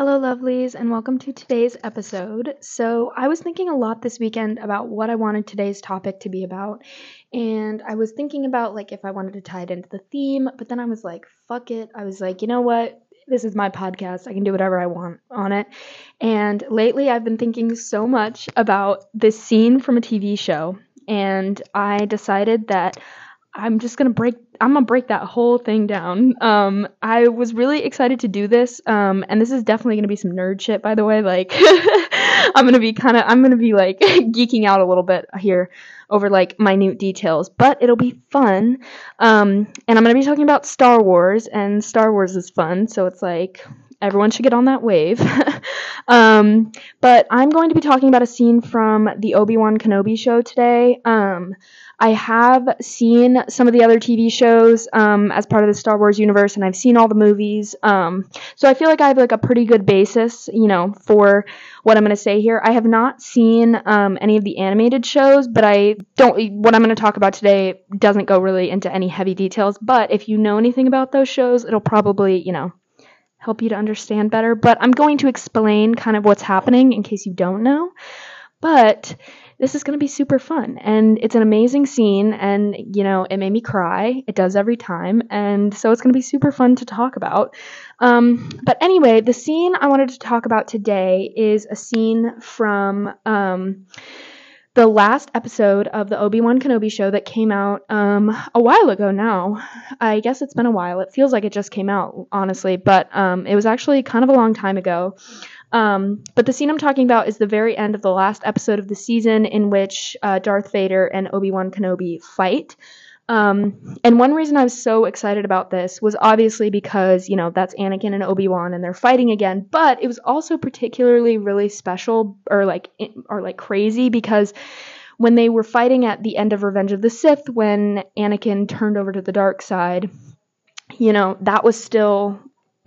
Hello, lovelies, and welcome to today's episode. So, I was thinking a lot this weekend about what I wanted today's topic to be about, and I was thinking about like if I wanted to tie it into the theme, but then I was like, fuck it. I was like, you know what? This is my podcast. I can do whatever I want on it. And lately, I've been thinking so much about this scene from a TV show, and I decided that I'm just gonna break. I'm gonna break that whole thing down. Um, I was really excited to do this. Um, and this is definitely gonna be some nerd shit, by the way. Like, I'm gonna be kind of. I'm gonna be like geeking out a little bit here over like minute details, but it'll be fun. Um, and I'm gonna be talking about Star Wars, and Star Wars is fun, so it's like everyone should get on that wave. um, but I'm going to be talking about a scene from the Obi Wan Kenobi show today. Um, I have seen some of the other TV shows um, as part of the Star Wars universe, and I've seen all the movies. Um, so I feel like I have like a pretty good basis, you know, for what I'm going to say here. I have not seen um, any of the animated shows, but I don't. What I'm going to talk about today doesn't go really into any heavy details. But if you know anything about those shows, it'll probably, you know, help you to understand better. But I'm going to explain kind of what's happening in case you don't know. But this is going to be super fun and it's an amazing scene and you know it made me cry it does every time and so it's going to be super fun to talk about um, but anyway the scene i wanted to talk about today is a scene from um, the last episode of the obi-wan kenobi show that came out um, a while ago now. I guess it's been a while. It feels like it just came out honestly but um, it was actually kind of a long time ago. Um, but the scene I'm talking about is the very end of the last episode of the season in which uh, Darth Vader and Obi Wan Kenobi fight. Um, and one reason I was so excited about this was obviously because, you know, that's Anakin and Obi Wan and they're fighting again, but it was also particularly really special or like, or like crazy because when they were fighting at the end of Revenge of the Sith, when Anakin turned over to the dark side, you know, that was still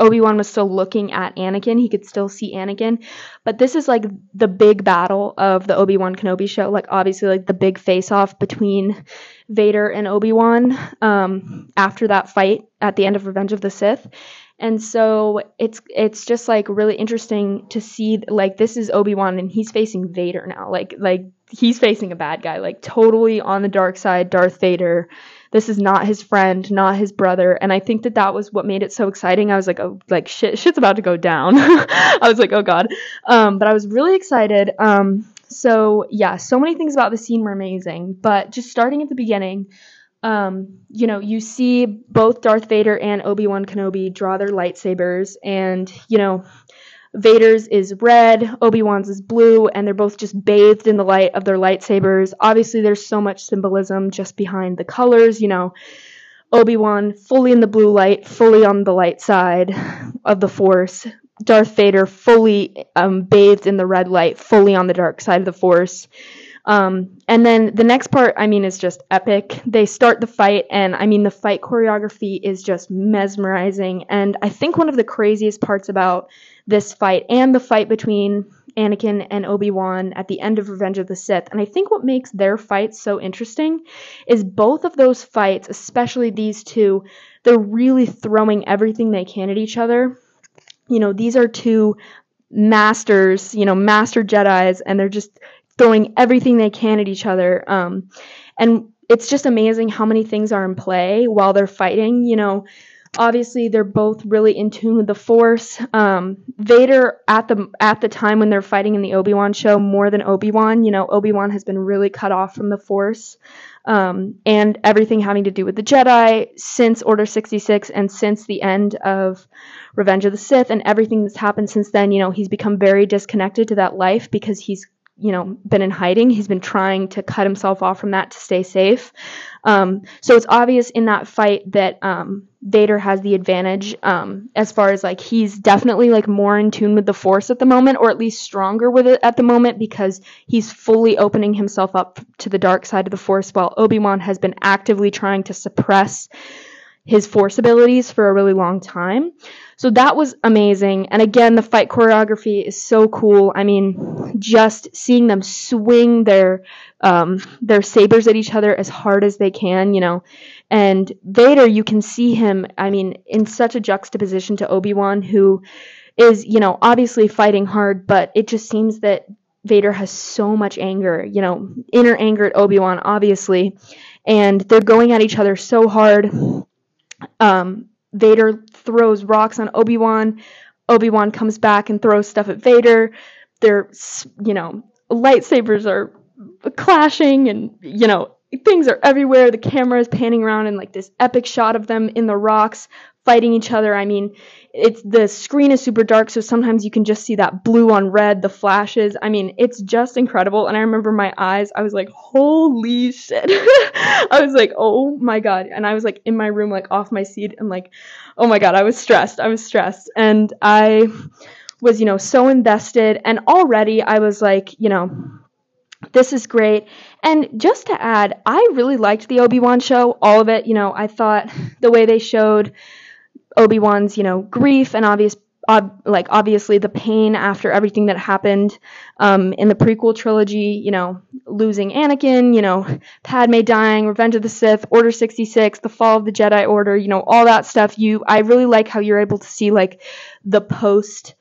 Obi-Wan was still looking at Anakin. He could still see Anakin. But this is like the big battle of the Obi-Wan Kenobi show. Like obviously like the big face-off between Vader and Obi-Wan um, after that fight at the end of Revenge of the Sith. And so it's it's just like really interesting to see like this is Obi-Wan and he's facing Vader now. Like like he's facing a bad guy, like totally on the dark side Darth Vader this is not his friend, not his brother. And I think that that was what made it so exciting. I was like, oh, like shit, shit's about to go down. I was like, oh god. Um, but I was really excited. Um, so yeah, so many things about the scene were amazing. But just starting at the beginning, um, you know, you see both Darth Vader and Obi Wan Kenobi draw their lightsabers, and you know, Vader's is red, Obi-Wan's is blue, and they're both just bathed in the light of their lightsabers. Obviously, there's so much symbolism just behind the colors, you know. Obi-Wan fully in the blue light, fully on the light side of the Force. Darth Vader fully um, bathed in the red light, fully on the dark side of the Force. Um, and then the next part, I mean, is just epic. They start the fight, and I mean, the fight choreography is just mesmerizing. And I think one of the craziest parts about this fight and the fight between Anakin and Obi-Wan at the end of Revenge of the Sith. And I think what makes their fights so interesting is both of those fights, especially these two, they're really throwing everything they can at each other. You know, these are two masters, you know, master Jedi's, and they're just throwing everything they can at each other. Um, and it's just amazing how many things are in play while they're fighting. You know, obviously they're both really in tune with the force um, vader at the at the time when they're fighting in the obi-wan show more than obi-wan you know obi-wan has been really cut off from the force um, and everything having to do with the jedi since order 66 and since the end of revenge of the sith and everything that's happened since then you know he's become very disconnected to that life because he's you know been in hiding he's been trying to cut himself off from that to stay safe um, so it's obvious in that fight that um, Vader has the advantage um, as far as like he's definitely like more in tune with the Force at the moment, or at least stronger with it at the moment because he's fully opening himself up to the dark side of the Force, while Obi Wan has been actively trying to suppress his Force abilities for a really long time. So that was amazing. And again, the fight choreography is so cool. I mean, just seeing them swing their um, their sabers at each other as hard as they can, you know. And Vader, you can see him. I mean, in such a juxtaposition to Obi Wan, who is, you know, obviously fighting hard, but it just seems that Vader has so much anger, you know, inner anger at Obi-Wan, obviously, and they're going at each other so hard. Um, Vader throws rocks on Obi-Wan. Obi-Wan comes back and throws stuff at Vader. They're, you know, lightsabers are clashing and, you know, things are everywhere. The camera is panning around in like this epic shot of them in the rocks fighting each other. I mean, it's the screen is super dark, so sometimes you can just see that blue on red, the flashes. I mean, it's just incredible. And I remember my eyes, I was like, holy shit. I was like, oh my god. And I was like in my room, like off my seat, and like, oh my god, I was stressed. I was stressed. And I was, you know, so invested. And already I was like, you know, this is great. And just to add, I really liked the Obi Wan show, all of it. You know, I thought the way they showed Obi Wan's, you know, grief and obvious, ob- like obviously the pain after everything that happened um, in the prequel trilogy. You know, losing Anakin, you know, Padme dying, Revenge of the Sith, Order 66, the fall of the Jedi Order. You know, all that stuff. You, I really like how you're able to see like the post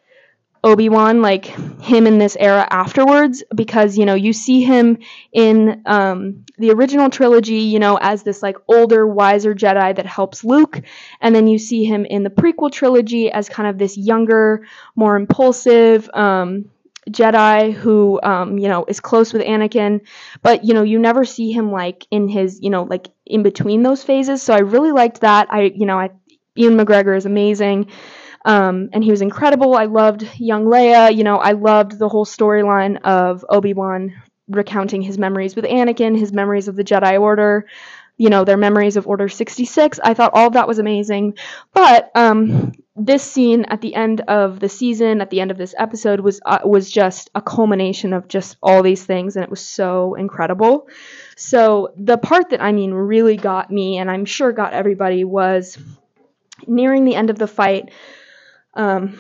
Obi-Wan, like him in this era afterwards, because, you know, you see him in um, the original trilogy, you know, as this like older, wiser Jedi that helps Luke, and then you see him in the prequel trilogy as kind of this younger, more impulsive, um, Jedi who, um, you know, is close with Anakin, but you know, you never see him like in his, you know, like in between those phases. So I really liked that. I, you know, I, Ewan McGregor is amazing. Um, and he was incredible. I loved young Leia. You know, I loved the whole storyline of Obi Wan recounting his memories with Anakin, his memories of the Jedi Order, you know, their memories of Order 66. I thought all of that was amazing. But um, this scene at the end of the season, at the end of this episode, was uh, was just a culmination of just all these things, and it was so incredible. So the part that I mean really got me, and I'm sure got everybody, was nearing the end of the fight um,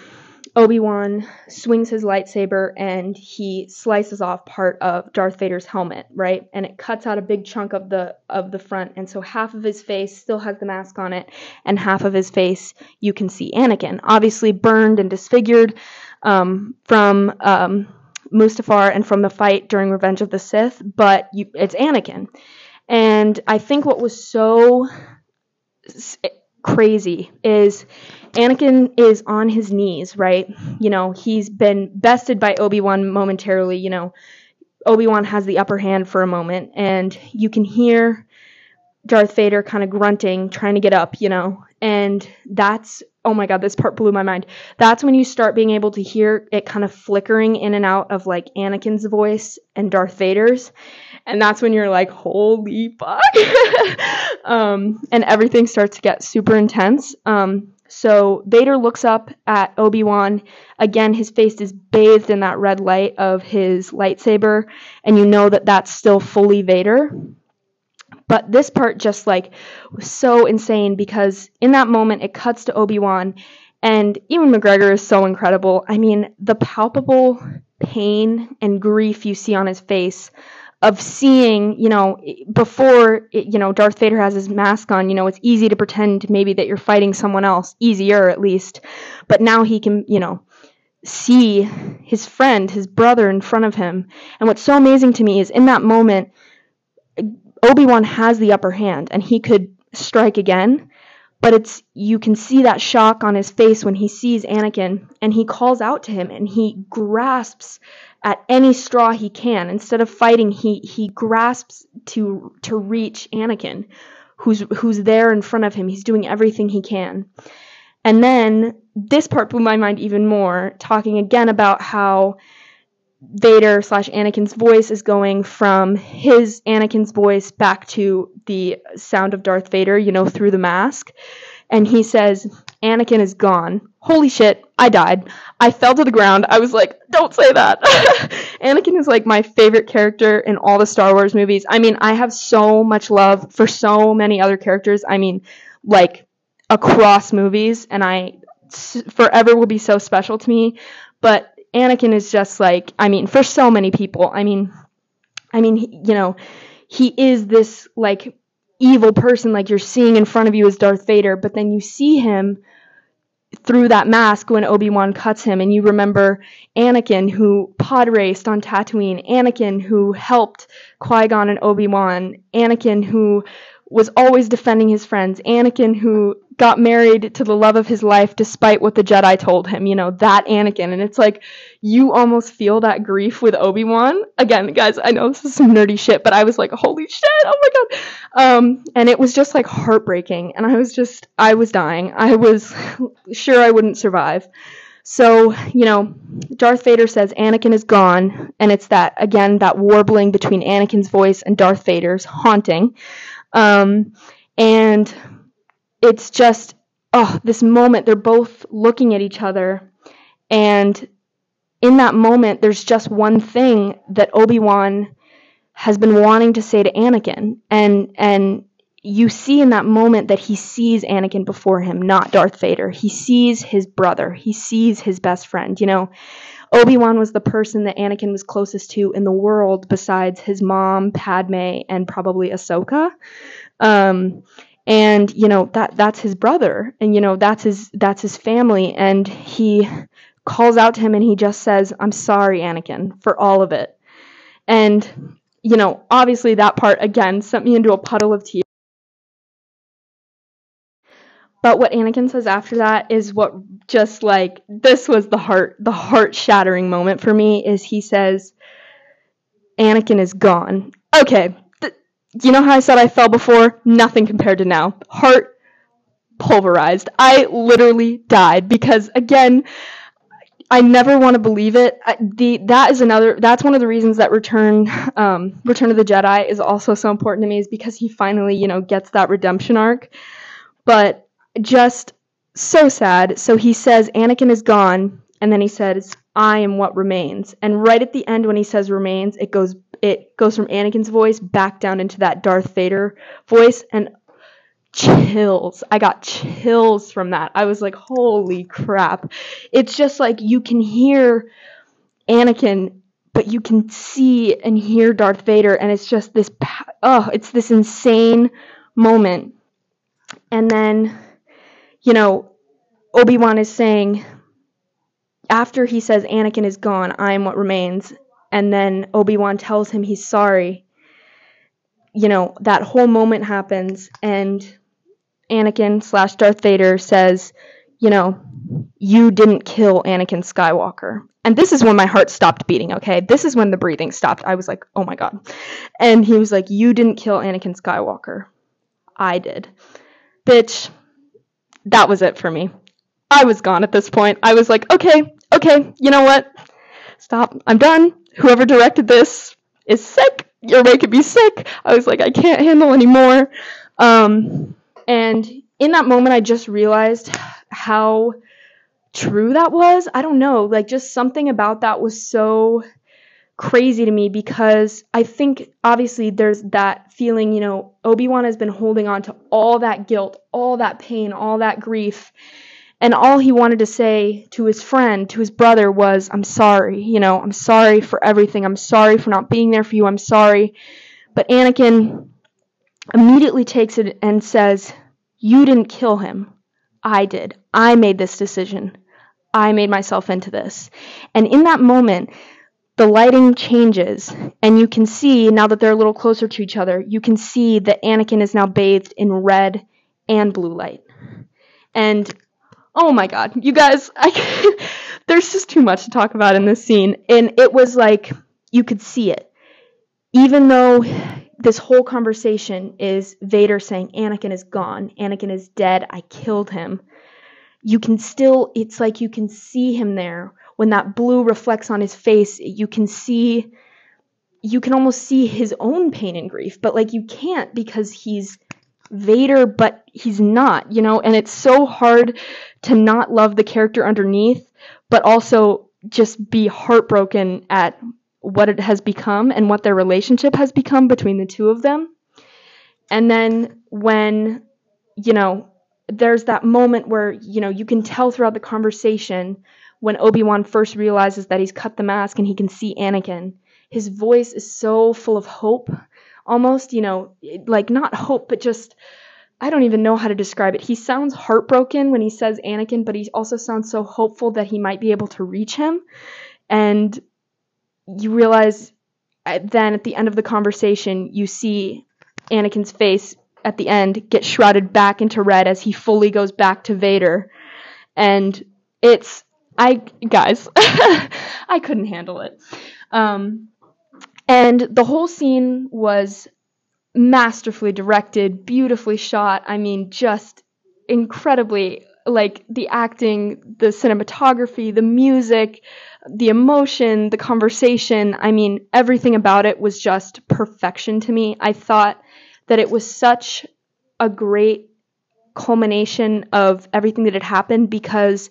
Obi Wan swings his lightsaber and he slices off part of Darth Vader's helmet, right? And it cuts out a big chunk of the of the front, and so half of his face still has the mask on it, and half of his face you can see Anakin, obviously burned and disfigured um, from um, Mustafar and from the fight during Revenge of the Sith, but you, it's Anakin. And I think what was so crazy is Anakin is on his knees, right? You know, he's been bested by Obi-Wan momentarily, you know. Obi-Wan has the upper hand for a moment and you can hear Darth Vader kind of grunting, trying to get up, you know. And that's oh my god, this part blew my mind. That's when you start being able to hear it kind of flickering in and out of like Anakin's voice and Darth Vader's. And that's when you're like, holy fuck. um, and everything starts to get super intense. Um, so Vader looks up at Obi Wan. Again, his face is bathed in that red light of his lightsaber, and you know that that's still fully Vader. But this part just like was so insane because in that moment it cuts to Obi Wan, and Ewan McGregor is so incredible. I mean, the palpable pain and grief you see on his face of seeing, you know, before, you know, Darth Vader has his mask on, you know, it's easy to pretend maybe that you're fighting someone else, easier at least. But now he can, you know, see his friend, his brother in front of him. And what's so amazing to me is in that moment, Obi-Wan has the upper hand and he could strike again. But it's you can see that shock on his face when he sees Anakin and he calls out to him and he grasps at any straw he can. Instead of fighting, he he grasps to to reach Anakin, who's who's there in front of him. He's doing everything he can. And then this part blew my mind even more, talking again about how Vader slash Anakin's voice is going from his Anakin's voice back to the sound of Darth Vader, you know, through the mask. And he says, Anakin is gone. Holy shit, I died. I fell to the ground. I was like, don't say that. Anakin is like my favorite character in all the Star Wars movies. I mean, I have so much love for so many other characters. I mean, like across movies, and I forever will be so special to me. But Anakin is just like, I mean, for so many people. I mean, I mean, you know, he is this like evil person like you're seeing in front of you as Darth Vader, but then you see him through that mask when Obi-Wan cuts him. And you remember Anakin who pod raced on Tatooine, Anakin who helped Qui-Gon and Obi-Wan, Anakin who was always defending his friends, Anakin who got married to the love of his life despite what the Jedi told him, you know, that Anakin. And it's like you almost feel that grief with Obi-Wan. Again, guys, I know this is some nerdy shit, but I was like, holy shit, oh my god. Um, and it was just like heartbreaking. And I was just, I was dying. I was sure I wouldn't survive. So, you know, Darth Vader says Anakin is gone, and it's that, again, that warbling between Anakin's voice and Darth Vader's haunting. Um, and it's just, oh, this moment, they're both looking at each other, and in that moment, there's just one thing that Obi-Wan has been wanting to say to Anakin, and, and you see in that moment that he sees Anakin before him, not Darth Vader. He sees his brother. He sees his best friend. You know, Obi-Wan was the person that Anakin was closest to in the world besides his mom, Padme, and probably Ahsoka. Um, and you know that that's his brother and you know that's his that's his family and he calls out to him and he just says i'm sorry anakin for all of it and you know obviously that part again sent me into a puddle of tears but what Anakin says after that is what just like this was the heart the heart shattering moment for me is he says Anakin is gone. Okay, th- you know how I said I fell before? Nothing compared to now. Heart pulverized. I literally died because again I never want to believe it. I, the that is another. That's one of the reasons that Return, um, Return of the Jedi is also so important to me is because he finally, you know, gets that redemption arc. But just so sad. So he says Anakin is gone, and then he says I am what remains. And right at the end when he says remains, it goes it goes from Anakin's voice back down into that Darth Vader voice and chills. I got chills from that. I was like, "Holy crap." It's just like you can hear Anakin but you can see and hear Darth Vader and it's just this oh, it's this insane moment. And then you know, Obi Wan is saying, after he says Anakin is gone, I am what remains, and then Obi Wan tells him he's sorry, you know, that whole moment happens, and Anakin slash Darth Vader says, you know, you didn't kill Anakin Skywalker. And this is when my heart stopped beating, okay? This is when the breathing stopped. I was like, oh my god. And he was like, you didn't kill Anakin Skywalker. I did. Bitch, that was it for me. I was gone at this point. I was like, okay, okay, you know what? Stop. I'm done. Whoever directed this is sick. You're making me sick. I was like, I can't handle anymore. Um, and in that moment, I just realized how true that was. I don't know. Like, just something about that was so crazy to me because I think obviously there's that feeling, you know, Obi-Wan has been holding on to all that guilt, all that pain, all that grief. And all he wanted to say to his friend, to his brother was, I'm sorry, you know, I'm sorry for everything. I'm sorry for not being there for you. I'm sorry. But Anakin immediately takes it and says, You didn't kill him. I did. I made this decision. I made myself into this. And in that moment, the lighting changes, and you can see, now that they're a little closer to each other, you can see that Anakin is now bathed in red and blue light. And oh my god, you guys, I, there's just too much to talk about in this scene. And it was like, you could see it. Even though this whole conversation is Vader saying, Anakin is gone, Anakin is dead, I killed him. You can still, it's like you can see him there when that blue reflects on his face, you can see you can almost see his own pain and grief, but like you can't because he's Vader, but he's not, you know, and it's so hard to not love the character underneath, but also just be heartbroken at what it has become and what their relationship has become between the two of them. And then when, you know, there's that moment where, you know, you can tell throughout the conversation when Obi-Wan first realizes that he's cut the mask and he can see Anakin, his voice is so full of hope, almost, you know, like not hope, but just I don't even know how to describe it. He sounds heartbroken when he says Anakin, but he also sounds so hopeful that he might be able to reach him. And you realize uh, then at the end of the conversation, you see Anakin's face at the end get shrouded back into red as he fully goes back to Vader. And it's I guys, I couldn't handle it. Um, and the whole scene was masterfully directed, beautifully shot. I mean, just incredibly like the acting, the cinematography, the music, the emotion, the conversation. I mean, everything about it was just perfection to me. I thought that it was such a great culmination of everything that had happened because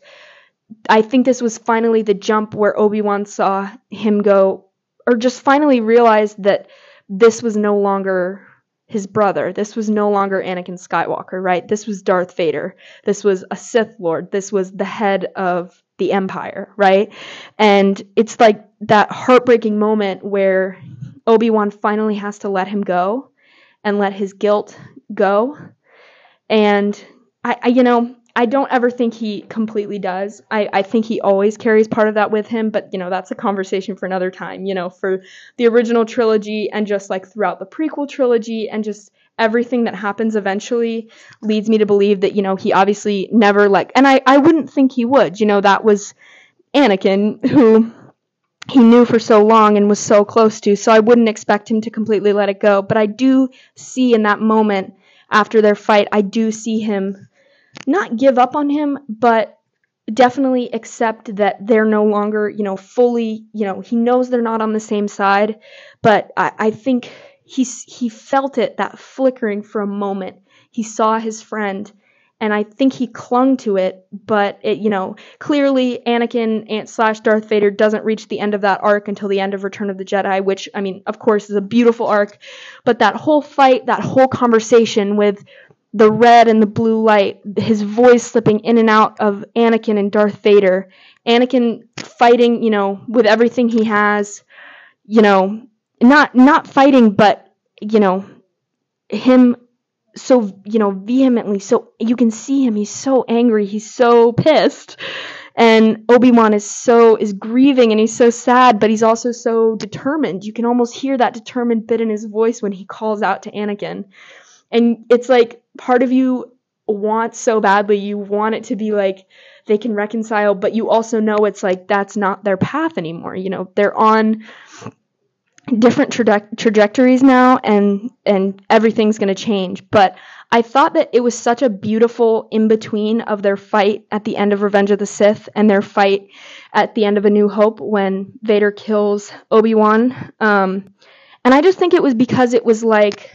I think this was finally the jump where Obi-Wan saw him go or just finally realized that this was no longer his brother. This was no longer Anakin Skywalker, right? This was Darth Vader. This was a Sith Lord. This was the head of the Empire, right? And it's like that heartbreaking moment where Obi-Wan finally has to let him go and let his guilt go. And I, I you know, I don't ever think he completely does. I, I think he always carries part of that with him, but you know, that's a conversation for another time. You know, for the original trilogy and just like throughout the prequel trilogy and just everything that happens eventually leads me to believe that, you know, he obviously never like and I, I wouldn't think he would. You know, that was Anakin who he knew for so long and was so close to, so I wouldn't expect him to completely let it go. But I do see in that moment after their fight, I do see him not give up on him, but definitely accept that they're no longer, you know, fully, you know, he knows they're not on the same side, but I, I think he's he felt it that flickering for a moment. He saw his friend and I think he clung to it, but it, you know, clearly Anakin slash Darth Vader doesn't reach the end of that arc until the end of Return of the Jedi, which I mean, of course, is a beautiful arc, but that whole fight, that whole conversation with the red and the blue light, his voice slipping in and out of Anakin and Darth Vader, Anakin fighting, you know, with everything he has, you know, not not fighting, but you know, him so you know vehemently, so you can see him. He's so angry. He's so pissed, and Obi Wan is so is grieving and he's so sad, but he's also so determined. You can almost hear that determined bit in his voice when he calls out to Anakin. And it's like part of you wants so badly, you want it to be like they can reconcile, but you also know it's like that's not their path anymore. You know, they're on different traje- trajectories now and and everything's going to change. But I thought that it was such a beautiful in between of their fight at the end of Revenge of the Sith and their fight at the end of A New Hope when Vader kills Obi Wan. Um, and I just think it was because it was like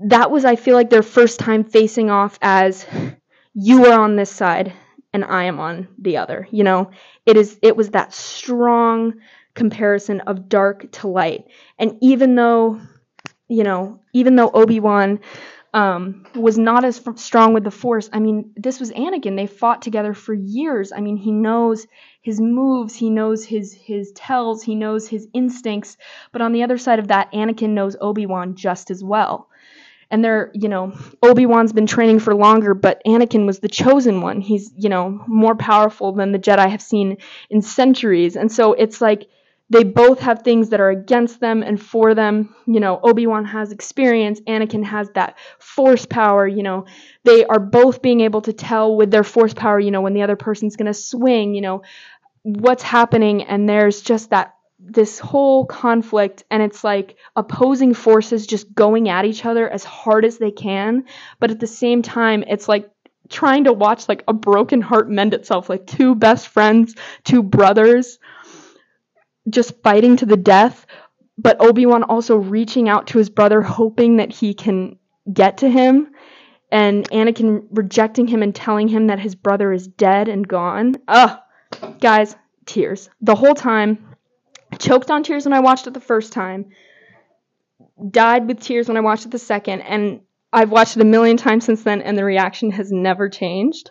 that was I feel like their first time facing off as you are on this side and I am on the other. You know, it is it was that strong comparison of dark to light. And even though, you know, even though Obi-Wan um, was not as f- strong with the Force. I mean, this was Anakin. They fought together for years. I mean, he knows his moves, he knows his his tells, he knows his instincts. But on the other side of that, Anakin knows Obi Wan just as well and they're, you know, Obi-Wan's been training for longer, but Anakin was the chosen one. He's, you know, more powerful than the Jedi have seen in centuries. And so it's like they both have things that are against them and for them. You know, Obi-Wan has experience, Anakin has that force power, you know. They are both being able to tell with their force power, you know, when the other person's going to swing, you know, what's happening and there's just that this whole conflict and it's like opposing forces just going at each other as hard as they can but at the same time it's like trying to watch like a broken heart mend itself like two best friends two brothers just fighting to the death but Obi-Wan also reaching out to his brother hoping that he can get to him and Anakin rejecting him and telling him that his brother is dead and gone. Ugh guys tears. The whole time choked on tears when I watched it the first time, died with tears when I watched it the second, and I've watched it a million times since then, and the reaction has never changed.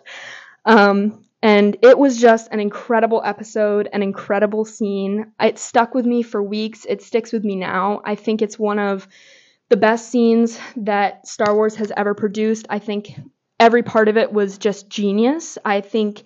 Um, and it was just an incredible episode, an incredible scene. It stuck with me for weeks. It sticks with me now. I think it's one of the best scenes that Star Wars has ever produced. I think every part of it was just genius. I think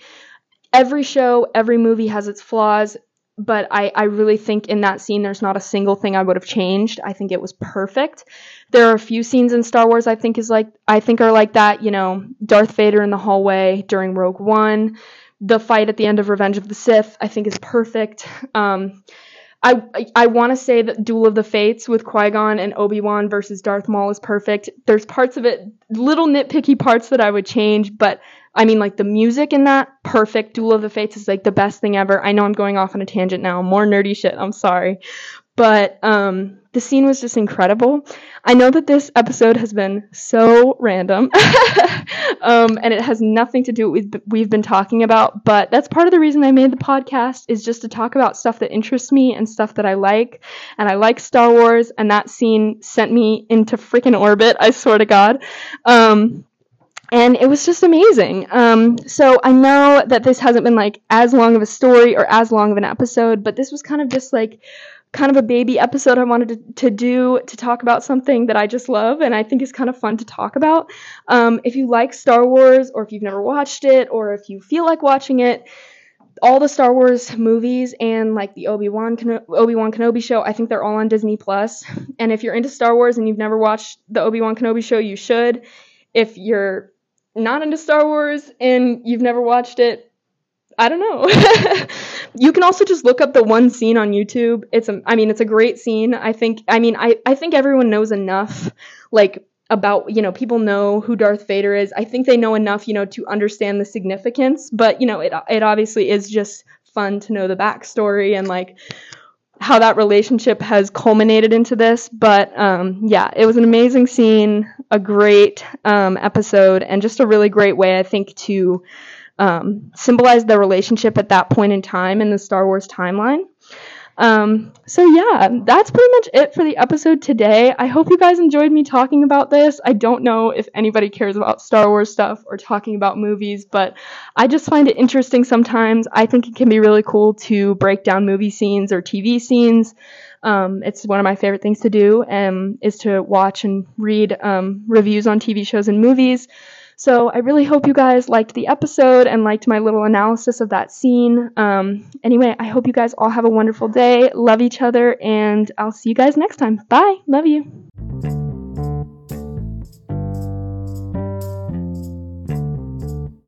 every show, every movie has its flaws, but I, I really think in that scene there's not a single thing I would have changed. I think it was perfect. There are a few scenes in Star Wars I think is like I think are like that, you know, Darth Vader in the hallway during Rogue One, the fight at the end of Revenge of the Sith, I think is perfect. Um, I I want to say that Duel of the Fates with Qui Gon and Obi Wan versus Darth Maul is perfect. There's parts of it, little nitpicky parts that I would change, but I mean, like the music in that, perfect. Duel of the Fates is like the best thing ever. I know I'm going off on a tangent now, more nerdy shit. I'm sorry, but um, the scene was just incredible. I know that this episode has been so random, um, and it has nothing to do with what we've been talking about. But that's part of the reason I made the podcast is just to talk about stuff that interests me and stuff that I like. And I like Star Wars, and that scene sent me into freaking orbit. I swear to God. Um, and it was just amazing. Um, so I know that this hasn't been like as long of a story or as long of an episode, but this was kind of just like kind of a baby episode I wanted to, to do to talk about something that I just love and I think is kind of fun to talk about. Um, if you like Star Wars or if you've never watched it or if you feel like watching it, all the Star Wars movies and like the Obi-Wan Keno- Obi-Wan Kenobi show, I think they're all on Disney Plus. And if you're into Star Wars and you've never watched the Obi-Wan Kenobi show, you should. If you're not into Star Wars and you've never watched it, I don't know. you can also just look up the one scene on YouTube. It's a, I mean, it's a great scene. I think, I mean, I, I think everyone knows enough, like, about, you know, people know who Darth Vader is. I think they know enough, you know, to understand the significance, but, you know, it, it obviously is just fun to know the backstory and, like, how that relationship has culminated into this. But um, yeah, it was an amazing scene, a great um, episode, and just a really great way, I think, to um, symbolize the relationship at that point in time in the Star Wars timeline. Um, so yeah, that's pretty much it for the episode today. I hope you guys enjoyed me talking about this. I don't know if anybody cares about Star Wars stuff or talking about movies, but I just find it interesting sometimes. I think it can be really cool to break down movie scenes or TV scenes. Um, it's one of my favorite things to do, um, is to watch and read um, reviews on TV shows and movies. So I really hope you guys liked the episode and liked my little analysis of that scene. Um, anyway, I hope you guys all have a wonderful day. Love each other, and I'll see you guys next time. Bye. Love you.